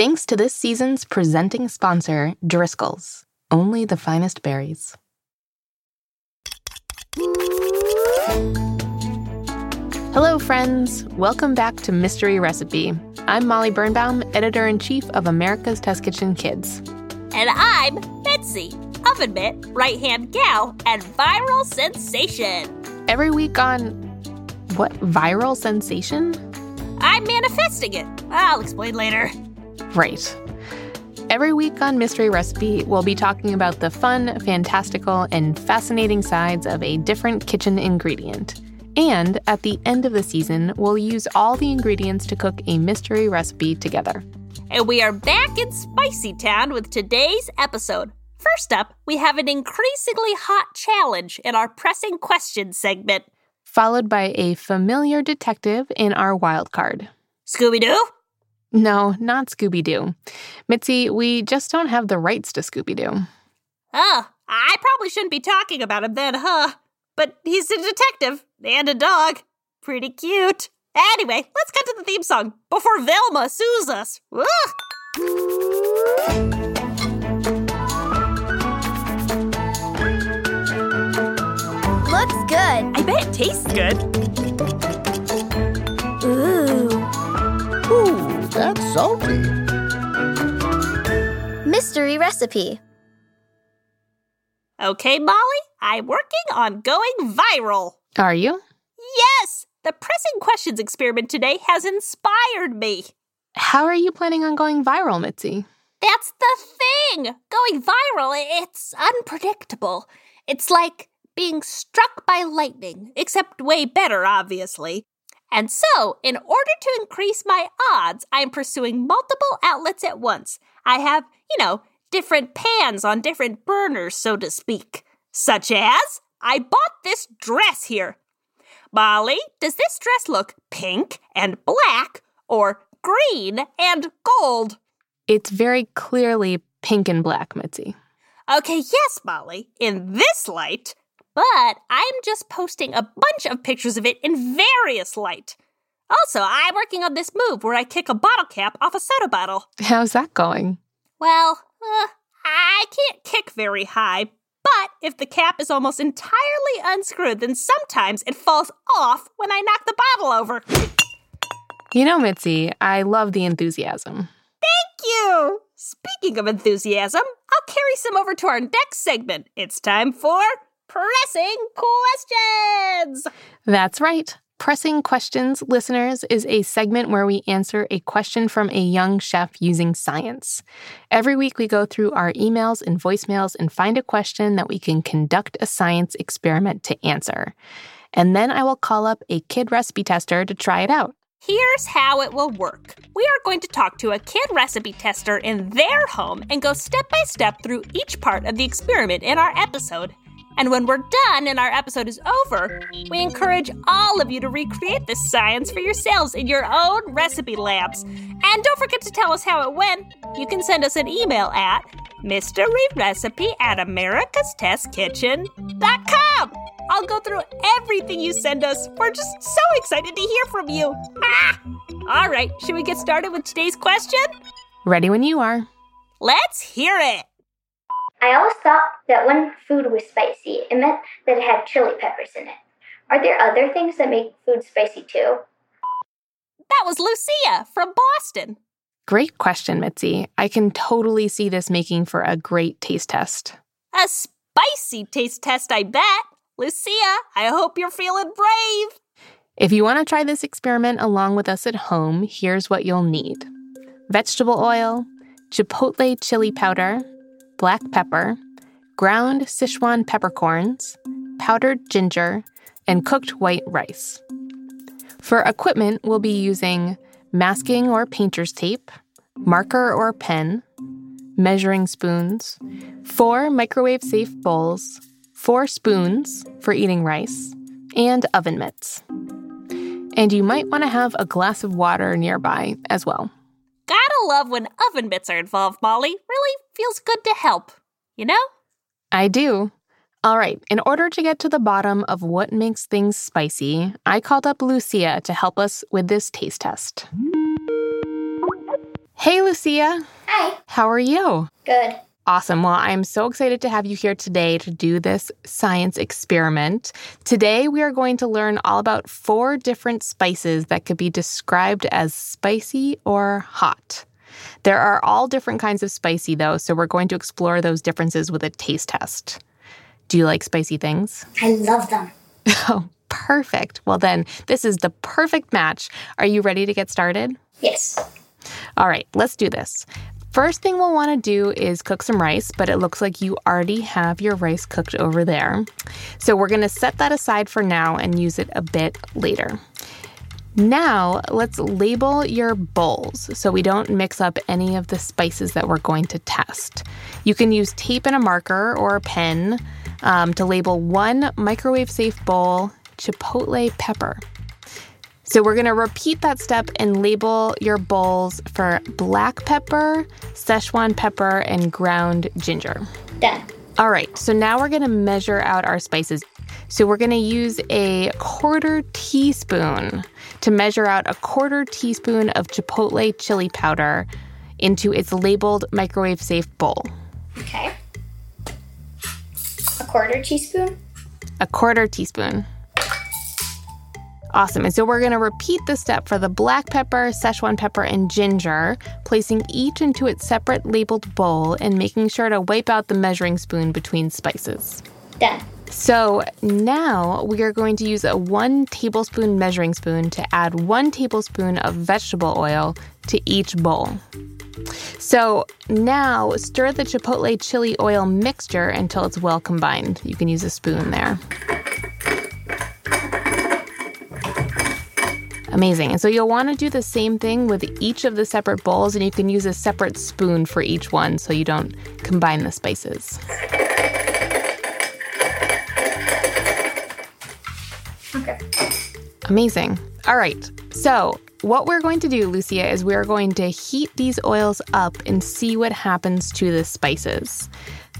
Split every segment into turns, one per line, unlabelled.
Thanks to this season's presenting sponsor, Driscoll's. Only the finest berries. Hello, friends. Welcome back to Mystery Recipe. I'm Molly Birnbaum, editor in chief of America's Test Kitchen Kids.
And I'm Betsy, oven mitt, right hand gal, and viral sensation.
Every week on what viral sensation?
I'm manifesting it. I'll explain later.
Right. Every week on Mystery Recipe, we'll be talking about the fun, fantastical, and fascinating sides of a different kitchen ingredient. And at the end of the season, we'll use all the ingredients to cook a mystery recipe together.
And we are back in Spicy Town with today's episode. First up, we have an increasingly hot challenge in our pressing questions segment,
followed by a familiar detective in our wild card.
Scooby Doo?
No, not Scooby Doo. Mitzi, we just don't have the rights to Scooby Doo.
Oh, I probably shouldn't be talking about him then, huh? But he's a detective and a dog. Pretty cute. Anyway, let's cut to the theme song before Velma sues us. Ugh.
Looks good.
I bet it tastes good.
That's salty.
Mystery recipe.
Okay, Molly, I'm working on going viral.
Are you?
Yes! The pressing questions experiment today has inspired me.
How are you planning on going viral, Mitzi?
That's the thing! Going viral, it's unpredictable. It's like being struck by lightning, except way better, obviously. And so, in order to increase my odds, I'm pursuing multiple outlets at once. I have, you know, different pans on different burners, so to speak. Such as, I bought this dress here. Molly, does this dress look pink and black or green and gold?
It's very clearly pink and black, Mitzi.
Okay, yes, Molly, in this light, but I'm just posting a bunch of pictures of it in various light. Also, I'm working on this move where I kick a bottle cap off a soda bottle.
How's that going?
Well, uh, I can't kick very high, but if the cap is almost entirely unscrewed, then sometimes it falls off when I knock the bottle over.
You know, Mitzi, I love the enthusiasm.
Thank you! Speaking of enthusiasm, I'll carry some over to our next segment. It's time for Pressing Questions!
That's right. Pressing Questions, listeners, is a segment where we answer a question from a young chef using science. Every week, we go through our emails and voicemails and find a question that we can conduct a science experiment to answer. And then I will call up a kid recipe tester to try it out.
Here's how it will work. We are going to talk to a kid recipe tester in their home and go step by step through each part of the experiment in our episode. And when we're done and our episode is over, we encourage all of you to recreate this science for yourselves in your own recipe labs. And don't forget to tell us how it went. You can send us an email at mysteryrecipe at americastestkitchen.com. I'll go through everything you send us. We're just so excited to hear from you. Ah! All right, should we get started with today's question?
Ready when you are.
Let's hear it.
I always thought that when food was spicy, it meant that it had chili peppers in it. Are there other things that make food spicy too?
That was Lucia from Boston.
Great question, Mitzi. I can totally see this making for a great taste test.
A spicy taste test, I bet. Lucia, I hope you're feeling brave.
If you want to try this experiment along with us at home, here's what you'll need vegetable oil, chipotle chili powder, black pepper, ground Sichuan peppercorns, powdered ginger, and cooked white rice. For equipment, we'll be using masking or painter's tape, marker or pen, measuring spoons, four microwave safe bowls, four spoons for eating rice, and oven mitts. And you might want to have a glass of water nearby as well.
Gotta love when oven mitts are involved, Molly. Really feels good to help, you know?
I do. All right, in order to get to the bottom of what makes things spicy, I called up Lucia to help us with this taste test. Hmm. Hey, Lucia.
Hi.
How are you?
Good.
Awesome. Well, I'm so excited to have you here today to do this science experiment. Today, we are going to learn all about four different spices that could be described as spicy or hot. There are all different kinds of spicy, though, so we're going to explore those differences with a taste test. Do you like spicy things?
I love them.
Oh, perfect. Well, then, this is the perfect match. Are you ready to get started?
Yes.
All right, let's do this. First thing we'll want to do is cook some rice, but it looks like you already have your rice cooked over there. So we're going to set that aside for now and use it a bit later. Now, let's label your bowls so we don't mix up any of the spices that we're going to test. You can use tape and a marker or a pen um, to label one microwave safe bowl chipotle pepper. So we're going to repeat that step and label your bowls for black pepper, Szechuan pepper, and ground ginger.
Done.
All right, so now we're going to measure out our spices. So we're going to use a quarter teaspoon to measure out a quarter teaspoon of chipotle chili powder into its labeled microwave safe bowl.
Okay. A quarter teaspoon?
A quarter teaspoon. Awesome. And so we're going to repeat the step for the black pepper, Szechuan pepper, and ginger, placing each into its separate labeled bowl and making sure to wipe out the measuring spoon between spices.
Done.
So now we are going to use a one tablespoon measuring spoon to add one tablespoon of vegetable oil to each bowl. So now stir the chipotle chili oil mixture until it's well combined. You can use a spoon there. Amazing. And so you'll want to do the same thing with each of the separate bowls, and you can use a separate spoon for each one so you don't combine the spices.
Okay.
Amazing. All right. So, what we're going to do, Lucia, is we're going to heat these oils up and see what happens to the spices.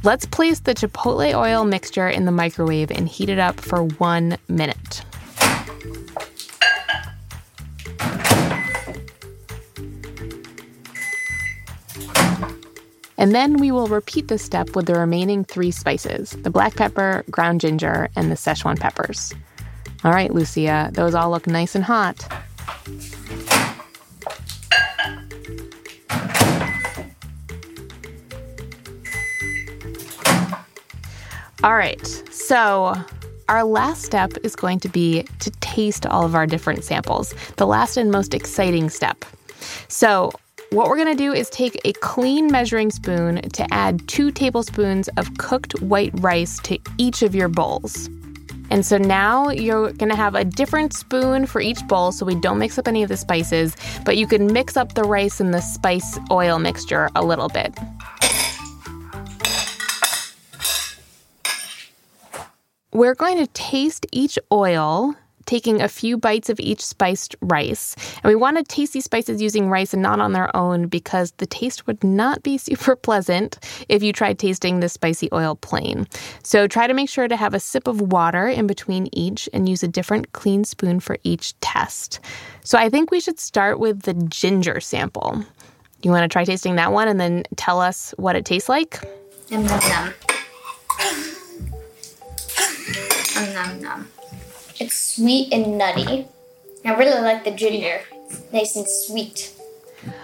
Let's place the chipotle oil mixture in the microwave and heat it up for one minute. And then we will repeat this step with the remaining three spices the black pepper, ground ginger, and the Szechuan peppers. All right, Lucia, those all look nice and hot. All right, so our last step is going to be to taste all of our different samples, the last and most exciting step. So, what we're gonna do is take a clean measuring spoon to add two tablespoons of cooked white rice to each of your bowls. And so now you're gonna have a different spoon for each bowl so we don't mix up any of the spices, but you can mix up the rice and the spice oil mixture a little bit. We're going to taste each oil, taking a few bites of each spiced rice. And we wanted to taste these spices using rice and not on their own because the taste would not be super pleasant if you tried tasting the spicy oil plain. So try to make sure to have a sip of water in between each and use a different clean spoon for each test. So I think we should start with the ginger sample. You want to try tasting that one and then tell us what it tastes like?
Num num. Num num num. It's sweet and nutty. I really like the ginger. It's nice and sweet.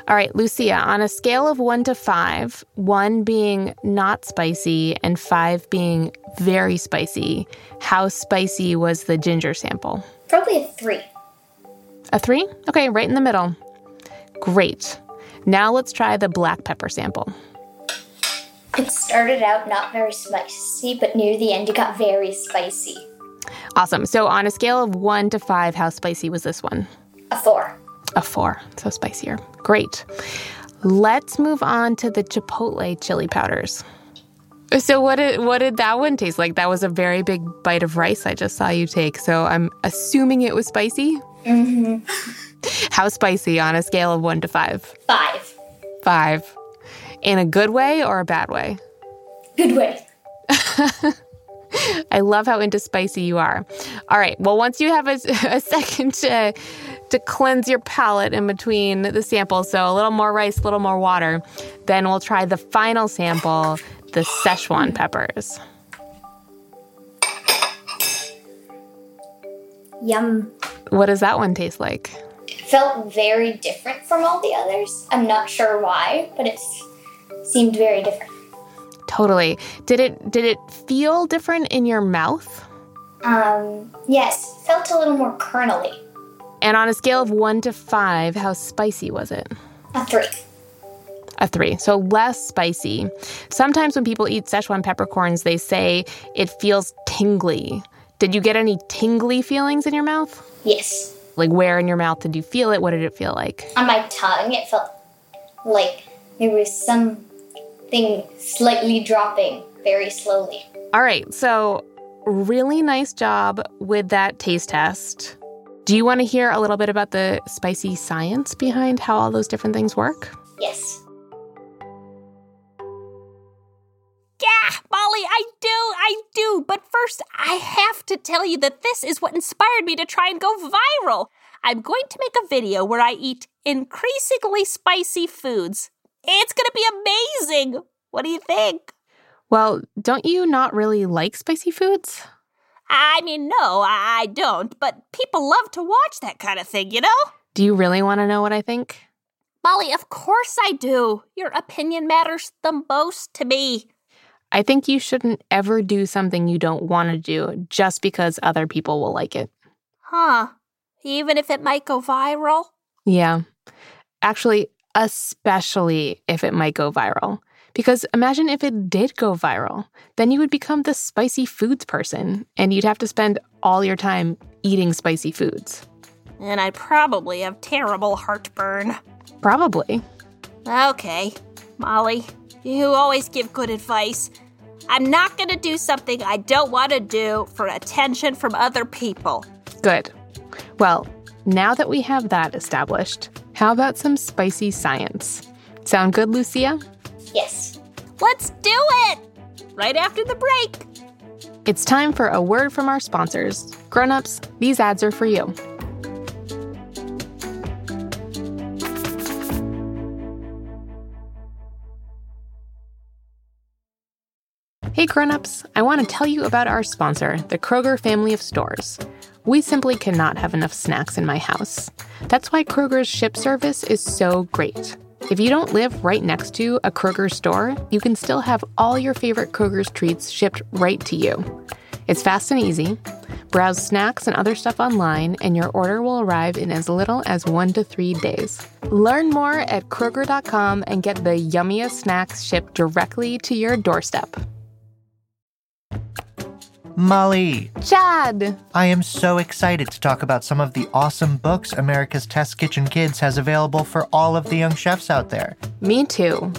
All right, Lucia, on a scale of one to five, one being not spicy and five being very spicy, how spicy was the ginger sample?
Probably a three.
A three? Okay, right in the middle. Great. Now let's try the black pepper sample.
It started out not very spicy, but near the end it got very spicy.
Awesome. So, on a scale of one to five, how spicy was this one?
A four.
A four. So spicier. Great. Let's move on to the chipotle chili powders. So what did what did that one taste like? That was a very big bite of rice I just saw you take. So I'm assuming it was spicy.
Mm-hmm.
How spicy on a scale of one to five?
Five.
Five. In a good way or a bad way?
Good way.
I love how into spicy you are. All right. Well, once you have a, a second to to cleanse your palate in between the samples. So a little more rice, a little more water. Then we'll try the final sample, the Szechuan peppers.
Yum.
What does that one taste like?
It felt very different from all the others. I'm not sure why, but it seemed very different.
Totally. Did it did it feel different in your mouth?
Um, yes, felt a little more kernely.
And on a scale of 1 to 5, how spicy was it?
A three.
A 3. So less spicy. Sometimes when people eat Szechuan peppercorns, they say it feels tingly. Did you get any tingly feelings in your mouth?
Yes.
Like where in your mouth did you feel it? What did it feel like?
On my tongue, it felt like there was something slightly dropping very slowly.
All right. So really nice job with that taste test. Do you want to hear a little bit about the spicy science behind how all those different things work?
Yes.
Yeah, Molly, I do, I do. But first, I have to tell you that this is what inspired me to try and go viral. I'm going to make a video where I eat increasingly spicy foods. It's going to be amazing. What do you think?
Well, don't you not really like spicy foods?
I mean, no, I don't, but people love to watch that kind of thing, you know?
Do you really want to know what I think?
Molly, of course I do. Your opinion matters the most to me.
I think you shouldn't ever do something you don't want to do just because other people will like it.
Huh. Even if it might go viral?
Yeah. Actually, especially if it might go viral. Because imagine if it did go viral, then you would become the spicy foods person and you'd have to spend all your time eating spicy foods.
And I'd probably have terrible heartburn.
Probably.
Okay, Molly, you always give good advice. I'm not going to do something I don't want to do for attention from other people.
Good. Well, now that we have that established, how about some spicy science? Sound good, Lucia?
Yes.
Let's do it! Right after the break.
It's time for a word from our sponsors. Grown-ups, these ads are for you. Hey grown-ups, I want to tell you about our sponsor, the Kroger family of stores. We simply cannot have enough snacks in my house. That's why Kroger's ship service is so great. If you don't live right next to a Kroger store, you can still have all your favorite Kroger's treats shipped right to you. It's fast and easy. Browse snacks and other stuff online, and your order will arrive in as little as one to three days. Learn more at Kroger.com and get the yummiest snacks shipped directly to your doorstep.
Molly,
Chad!
I am so excited to talk about some of the awesome books America's Test Kitchen Kids has available for all of the young chefs out there.
Me too.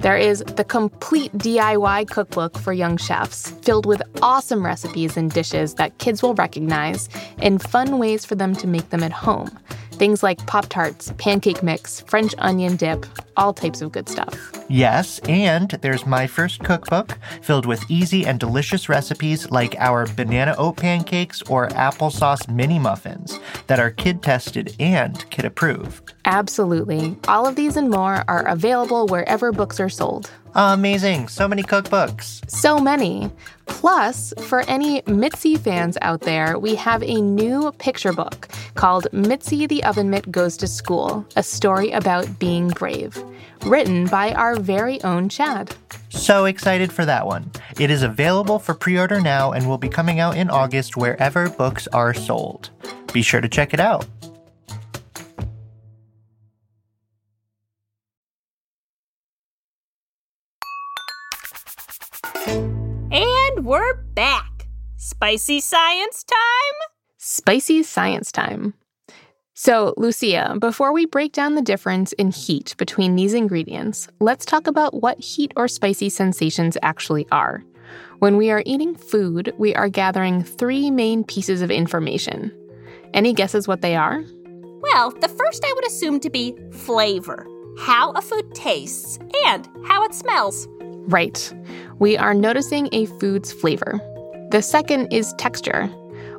There is the complete DIY cookbook for young chefs, filled with awesome recipes and dishes that kids will recognize, and fun ways for them to make them at home. Things like Pop Tarts, pancake mix, French onion dip, all types of good stuff.
Yes, and there's my first cookbook filled with easy and delicious recipes like our banana oat pancakes or applesauce mini muffins that are kid tested and kid approved.
Absolutely. All of these and more are available wherever books are sold.
Amazing! So many cookbooks.
So many. Plus, for any Mitzi fans out there, we have a new picture book called Mitzi the Oven Mitt Goes to School A Story About Being Brave, written by our very own Chad.
So excited for that one. It is available for pre order now and will be coming out in August wherever books are sold. Be sure to check it out.
Spicy science time?
Spicy science time. So, Lucia, before we break down the difference in heat between these ingredients, let's talk about what heat or spicy sensations actually are. When we are eating food, we are gathering three main pieces of information. Any guesses what they are?
Well, the first I would assume to be flavor how a food tastes and how it smells.
Right. We are noticing a food's flavor. The second is texture.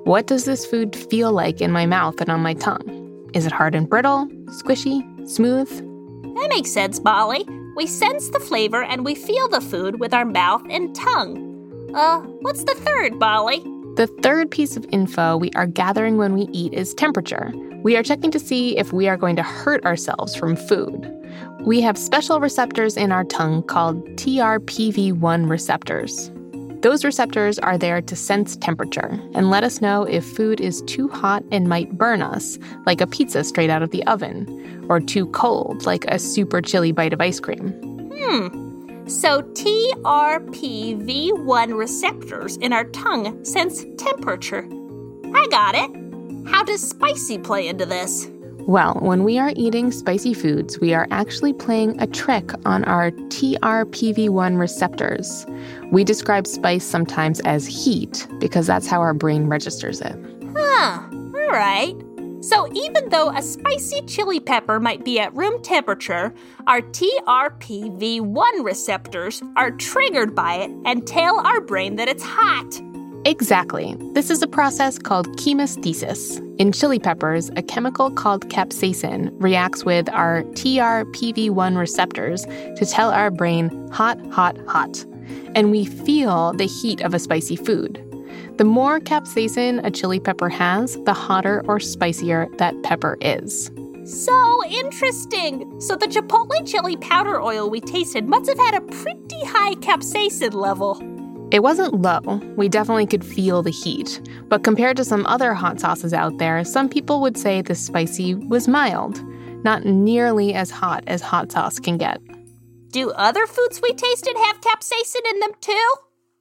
What does this food feel like in my mouth and on my tongue? Is it hard and brittle, squishy, smooth?
That makes sense, Molly. We sense the flavor and we feel the food with our mouth and tongue. Uh, what's the third, Molly?
The third piece of info we are gathering when we eat is temperature. We are checking to see if we are going to hurt ourselves from food. We have special receptors in our tongue called TRPV1 receptors. Those receptors are there to sense temperature and let us know if food is too hot and might burn us, like a pizza straight out of the oven, or too cold, like a super chilly bite of ice cream.
Hmm. So TRPV1 receptors in our tongue sense temperature. I got it. How does spicy play into this?
Well, when we are eating spicy foods, we are actually playing a trick on our TRPV1 receptors. We describe spice sometimes as heat because that's how our brain registers it.
Huh, all right. So even though a spicy chili pepper might be at room temperature, our TRPV1 receptors are triggered by it and tell our brain that it's hot.
Exactly. This is a process called chemesthesis. In chili peppers, a chemical called capsaicin reacts with our TRPV1 receptors to tell our brain hot, hot, hot. And we feel the heat of a spicy food. The more capsaicin a chili pepper has, the hotter or spicier that pepper is.
So interesting. So the chipotle chili powder oil we tasted must have had a pretty high capsaicin level.
It wasn't low. We definitely could feel the heat. But compared to some other hot sauces out there, some people would say the spicy was mild, not nearly as hot as hot sauce can get.
Do other foods we tasted have capsaicin in them too?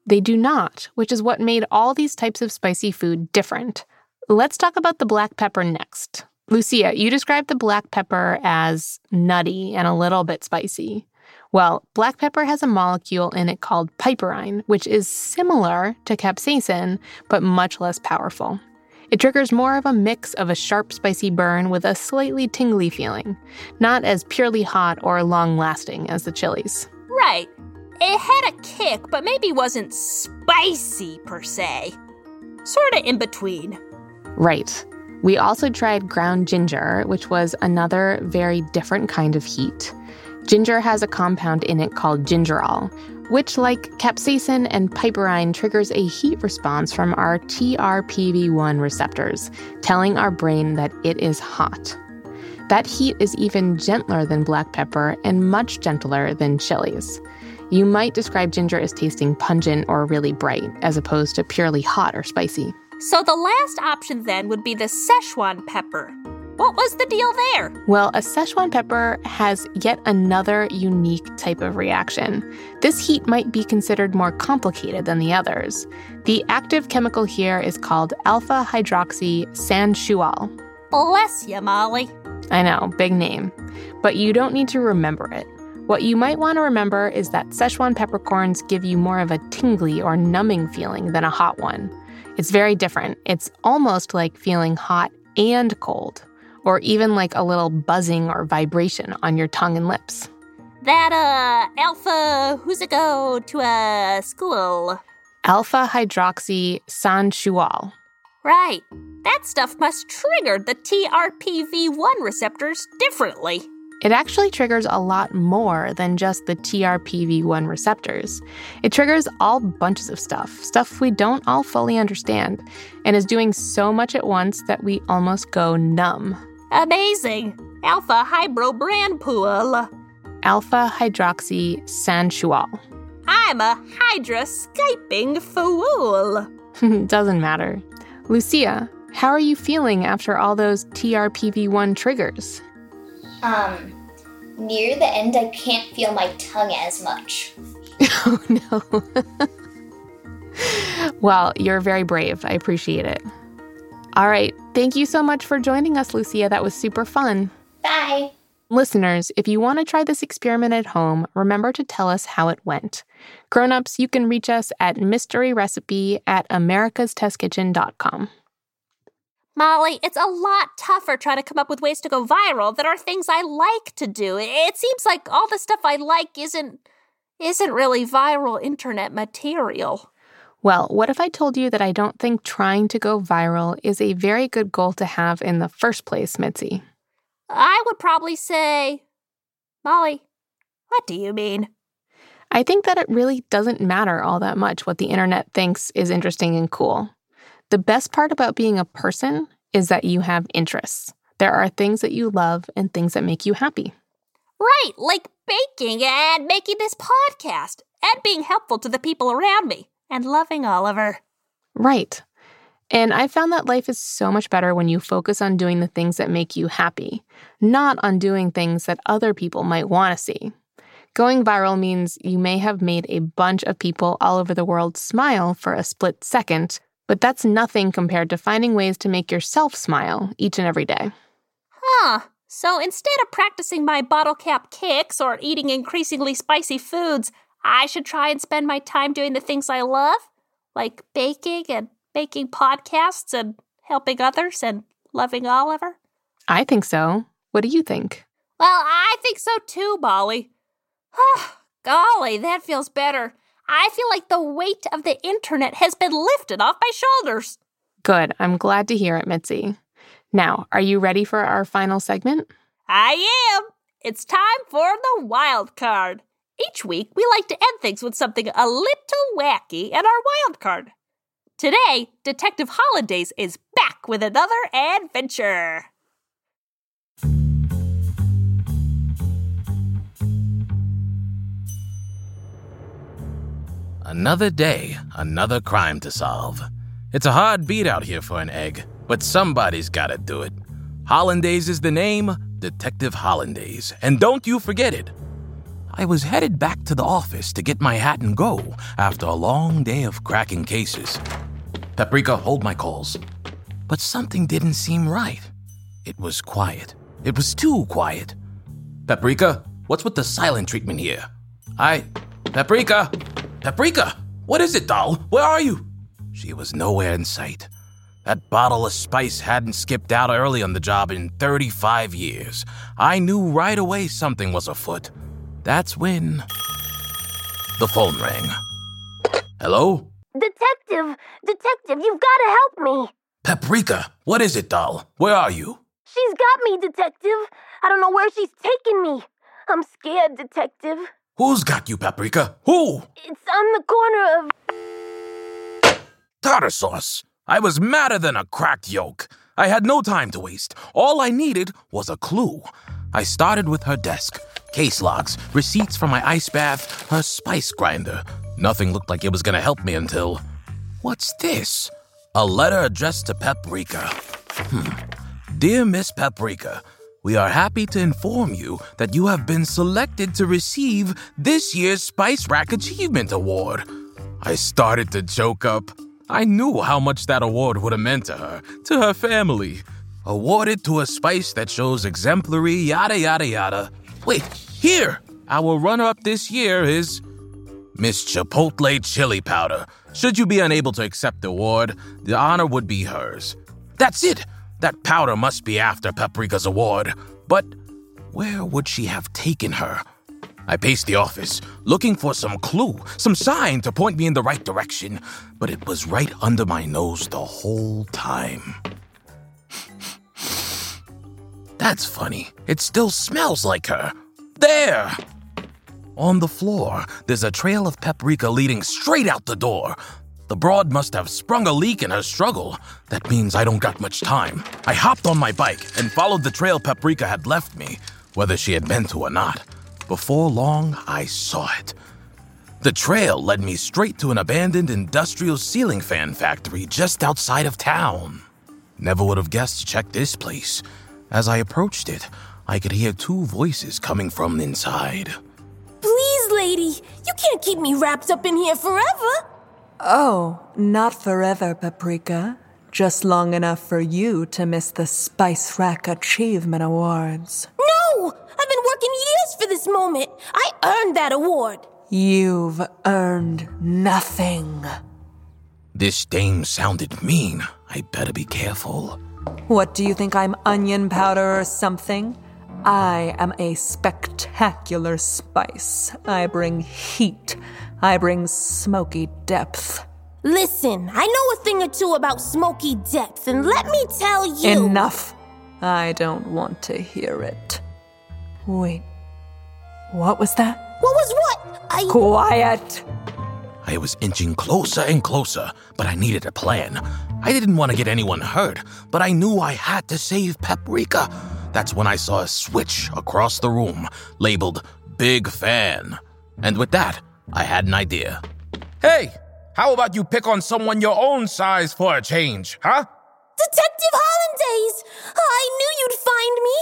They do not, which is what made all these types of spicy food different. Let's talk about the black pepper next. Lucia, you described the black pepper as nutty and a little bit spicy. Well, black pepper has a molecule in it called piperine, which is similar to capsaicin, but much less powerful. It triggers more of a mix of a sharp, spicy burn with a slightly tingly feeling, not as purely hot or long lasting as the chilies.
Right. It had a kick, but maybe wasn't spicy per se. Sorta in between.
Right. We also tried ground ginger, which was another very different kind of heat. Ginger has a compound in it called gingerol, which, like capsaicin and piperine, triggers a heat response from our TRPV1 receptors, telling our brain that it is hot. That heat is even gentler than black pepper and much gentler than chilies. You might describe ginger as tasting pungent or really bright, as opposed to purely hot or spicy.
So the last option then would be the Szechuan pepper. What was the deal there?
Well, a Szechuan pepper has yet another unique type of reaction. This heat might be considered more complicated than the others. The active chemical here is called alpha hydroxy sanshool.
Bless you, Molly.
I know, big name. But you don't need to remember it. What you might want to remember is that Szechuan peppercorns give you more of a tingly or numbing feeling than a hot one. It's very different. It's almost like feeling hot and cold or even like a little buzzing or vibration on your tongue and lips.
That, uh, alpha, who's it go to a school?
Alpha hydroxy sanshool.
Right. That stuff must trigger the TRPV1 receptors differently.
It actually triggers a lot more than just the TRPV1 receptors. It triggers all bunches of stuff, stuff we don't all fully understand, and is doing so much at once that we almost go numb.
Amazing. Alpha hydrobranpool.
Alpha hydroxy sanshool.
I'm a hydra skyping fool.
Doesn't matter. Lucia, how are you feeling after all those TRPV1 triggers?
Um, near the end, I can't feel my tongue as much.
oh no. well, you're very brave. I appreciate it. All right. Thank you so much for joining us, Lucia. That was super fun.
Bye.
Listeners, if you want to try this experiment at home, remember to tell us how it went. Grown-ups, you can reach us at mysteryrecipe at americastestkitchen.com.
Molly, it's a lot tougher trying to come up with ways to go viral that are things I like to do. It seems like all the stuff I like isn't isn't really viral internet material.
Well, what if I told you that I don't think trying to go viral is a very good goal to have in the first place, Mitzi?
I would probably say, Molly, what do you mean?
I think that it really doesn't matter all that much what the internet thinks is interesting and cool. The best part about being a person is that you have interests. There are things that you love and things that make you happy.
Right, like baking and making this podcast and being helpful to the people around me and loving Oliver.
Right. And I found that life is so much better when you focus on doing the things that make you happy, not on doing things that other people might want to see. Going viral means you may have made a bunch of people all over the world smile for a split second, but that's nothing compared to finding ways to make yourself smile each and every day.
Huh. So instead of practicing my bottle cap kicks or eating increasingly spicy foods, I should try and spend my time doing the things I love, like baking and making podcasts and helping others and loving Oliver?
I think so. What do you think?
Well, I think so too, Molly. Ah, golly, that feels better. I feel like the weight of the internet has been lifted off my shoulders.
Good. I'm glad to hear it, Mitzi. Now, are you ready for our final segment?
I am. It's time for the wild card. Each week, we like to end things with something a little wacky and our wild card. Today, Detective Hollandaise is back with another adventure.
Another day, another crime to solve. It's a hard beat out here for an egg, but somebody's gotta do it. Hollandaise is the name, Detective Hollandaise, and don't you forget it. I was headed back to the office to get my hat and go after a long day of cracking cases. Paprika, hold my calls. But something didn't seem right. It was quiet. It was too quiet. Paprika, what's with the silent treatment here? I. Paprika! Paprika! What is it, doll? Where are you? She was nowhere in sight. That bottle of spice hadn't skipped out early on the job in 35 years. I knew right away something was afoot. That's when. The phone rang. Hello?
Detective! Detective, you've got to help me!
Paprika, what is it, doll? Where are you?
She's got me, Detective! I don't know where she's taking me. I'm scared, Detective.
Who's got you, Paprika? Who?
It's on the corner of.
Tartar sauce. I was madder than a cracked yolk. I had no time to waste. All I needed was a clue. I started with her desk case locks, receipts from my ice bath, a spice grinder. Nothing looked like it was gonna help me until. What's this? A letter addressed to Paprika. Hmm. Dear Miss Paprika, we are happy to inform you that you have been selected to receive this year's Spice Rack Achievement Award. I started to choke up. I knew how much that award would have meant to her, to her family. Awarded to a spice that shows exemplary yada yada yada. Wait, here! Our runner up this year is Miss Chipotle Chili Powder. Should you be unable to accept the award, the honor would be hers. That's it! That powder must be after Paprika's award. But where would she have taken her? I paced the office, looking for some clue, some sign to point me in the right direction, but it was right under my nose the whole time. That's funny. It still smells like her. There! On the floor, there's a trail of paprika leading straight out the door. The broad must have sprung a leak in her struggle. That means I don't got much time. I hopped on my bike and followed the trail Paprika had left me, whether she had meant to or not. Before long, I saw it. The trail led me straight to an abandoned industrial ceiling fan factory just outside of town. Never would have guessed to check this place. As I approached it, I could hear two voices coming from inside.
Please, lady, you can't keep me wrapped up in here forever.
Oh, not forever, Paprika. Just long enough for you to miss the Spice Rack Achievement Awards.
No! I've been working years for this moment. I earned that award.
You've earned nothing.
This dame sounded mean. I better be careful.
What do you think I'm onion powder or something? I am a spectacular spice. I bring heat. I bring smoky depth.
Listen, I know a thing or two about smoky depth, and let me tell you.
Enough. I don't want to hear it. Wait. What was that?
What was what? I.
Quiet!
I was inching closer and closer, but I needed a plan. I didn't want to get anyone hurt, but I knew I had to save Paprika. That's when I saw a switch across the room labeled Big Fan. And with that, I had an idea. Hey, how about you pick on someone your own size for a change, huh?
Detective Hollandaise! I knew you'd find me!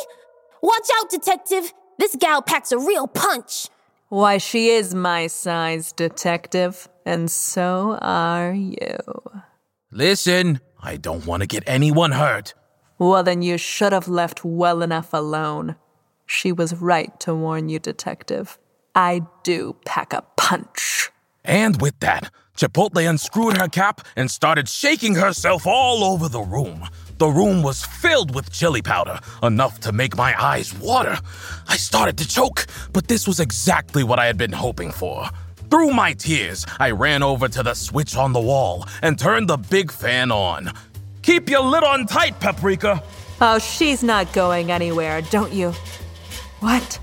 Watch out, Detective! This gal packs a real punch!
Why, she is my size, detective, and so are you.
Listen, I don't want to get anyone hurt.
Well, then you should have left well enough alone. She was right to warn you, detective. I do pack a punch.
And with that, Chipotle unscrewed her cap and started shaking herself all over the room. The room was filled with chili powder, enough to make my eyes water. I started to choke, but this was exactly what I had been hoping for. Through my tears, I ran over to the switch on the wall and turned the big fan on. Keep your lid on tight, Paprika.
Oh, she's not going anywhere, don't you? What?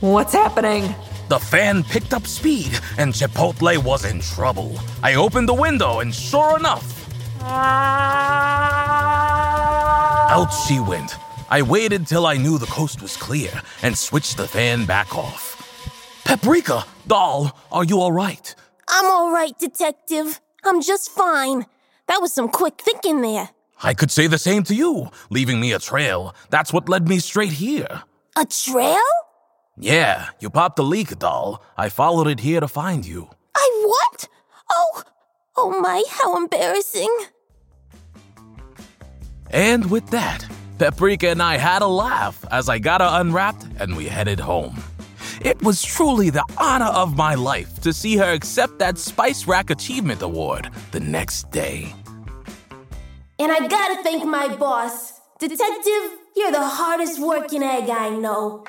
What's happening?
The fan picked up speed, and Chipotle was in trouble. I opened the window, and sure enough, out she went. I waited till I knew the coast was clear and switched the fan back off. Paprika, doll, are you all right?
I'm all right, Detective. I'm just fine. That was some quick thinking there.
I could say the same to you, leaving me a trail. That's what led me straight here.
A trail?
Yeah, you popped a leak, doll. I followed it here to find you.
I what? Oh, oh my, how embarrassing.
And with that, Paprika and I had a laugh as I got her unwrapped and we headed home. It was truly the honor of my life to see her accept that Spice Rack Achievement Award the next day.
And I gotta thank my boss. Detective, you're the hardest working egg I know.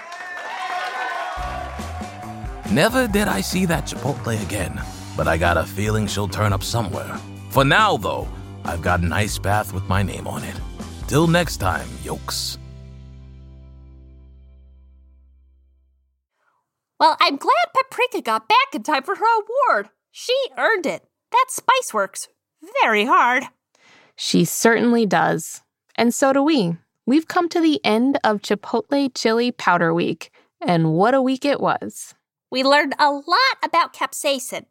Never did I see that Chipotle again, but I got a feeling she'll turn up somewhere. For now, though, I've got an ice bath with my name on it. Till next time, yokes.
Well, I'm glad Paprika got back in time for her award. She earned it. That spice works very hard.
She certainly does. And so do we. We've come to the end of Chipotle Chili Powder Week, and what a week it was.
We learned a lot about capsaicin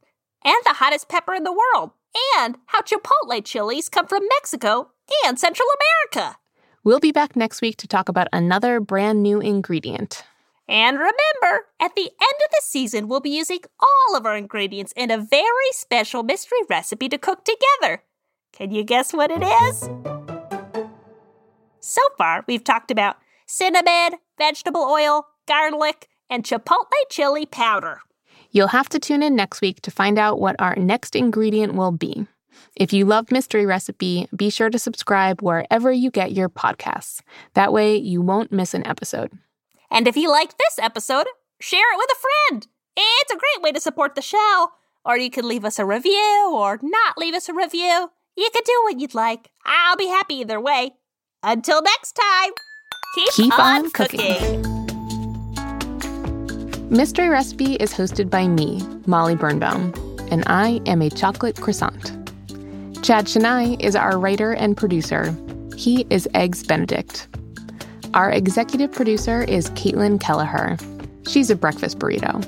and the hottest pepper in the world, and how Chipotle chilies come from Mexico and Central America.
We'll be back next week to talk about another brand new ingredient.
And remember, at the end of the season, we'll be using all of our ingredients in a very special mystery recipe to cook together. Can you guess what it is? So far, we've talked about cinnamon, vegetable oil, garlic, and chipotle chili powder.
You'll have to tune in next week to find out what our next ingredient will be. If you love Mystery Recipe, be sure to subscribe wherever you get your podcasts. That way, you won't miss an episode.
And if you liked this episode, share it with a friend. It's a great way to support the show. Or you can leave us a review or not leave us a review. You can do what you'd like. I'll be happy either way. Until next time, keep,
Keep
on,
on cooking.
cooking.
Mystery Recipe is hosted by me, Molly Birnbaum, and I am a chocolate croissant. Chad Chenail is our writer and producer. He is Eggs Benedict. Our executive producer is Caitlin Kelleher. She's a breakfast burrito.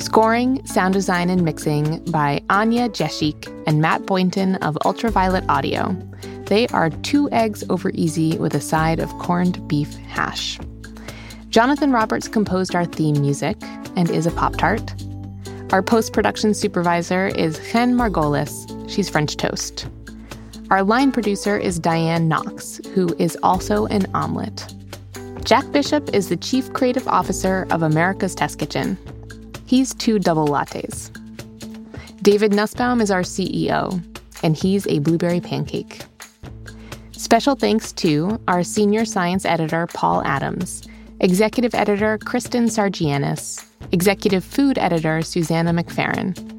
Scoring, sound design, and mixing by Anya Jeshik and Matt Boynton of Ultraviolet Audio. They are two eggs over easy with a side of corned beef hash. Jonathan Roberts composed our theme music and is a Pop Tart. Our post production supervisor is Chen Margolis. She's French toast. Our line producer is Diane Knox, who is also an omelet. Jack Bishop is the Chief Creative Officer of America's Test Kitchen. He's two double lattes. David Nussbaum is our CEO, and he's a blueberry pancake. Special thanks to our senior science editor, Paul Adams, executive editor, Kristen Sargianis, executive food editor, Susanna McFerrin,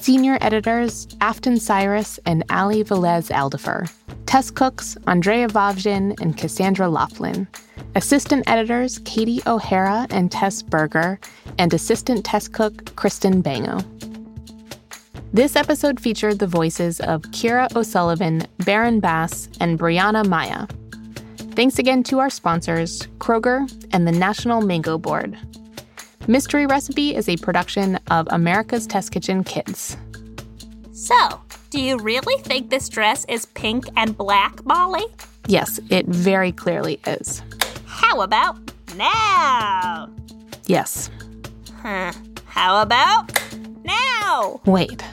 Senior editors Afton Cyrus and Ali Velez Alderfer. Tess cooks Andrea Vavjin and Cassandra Laughlin. Assistant editors Katie O'Hara and Tess Berger. And assistant test cook Kristen Bango. This episode featured the voices of Kira O'Sullivan, Baron Bass, and Brianna Maya. Thanks again to our sponsors, Kroger and the National Mango Board. Mystery Recipe is a production of America's Test Kitchen Kids.
So, do you really think this dress is pink and black, Molly?
Yes, it very clearly is.
How about now?
Yes.
Huh. How about now?
Wait,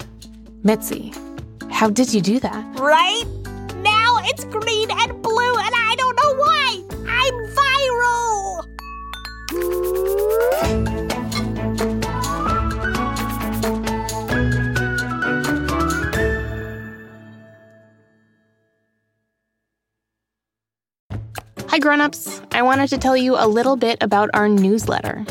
Mitzi, how did you do that?
Right? Now it's green and blue, and I don't know why. I'm viral.
Hi, grown-ups. I wanted to tell you a little bit about our newsletter.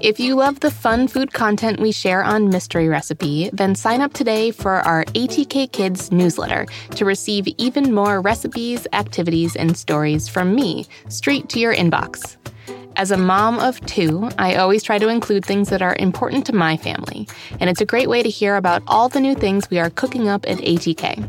If you love the fun food content we share on Mystery Recipe, then sign up today for our ATK Kids newsletter to receive even more recipes, activities, and stories from me straight to your inbox. As a mom of two, I always try to include things that are important to my family, and it's a great way to hear about all the new things we are cooking up at ATK.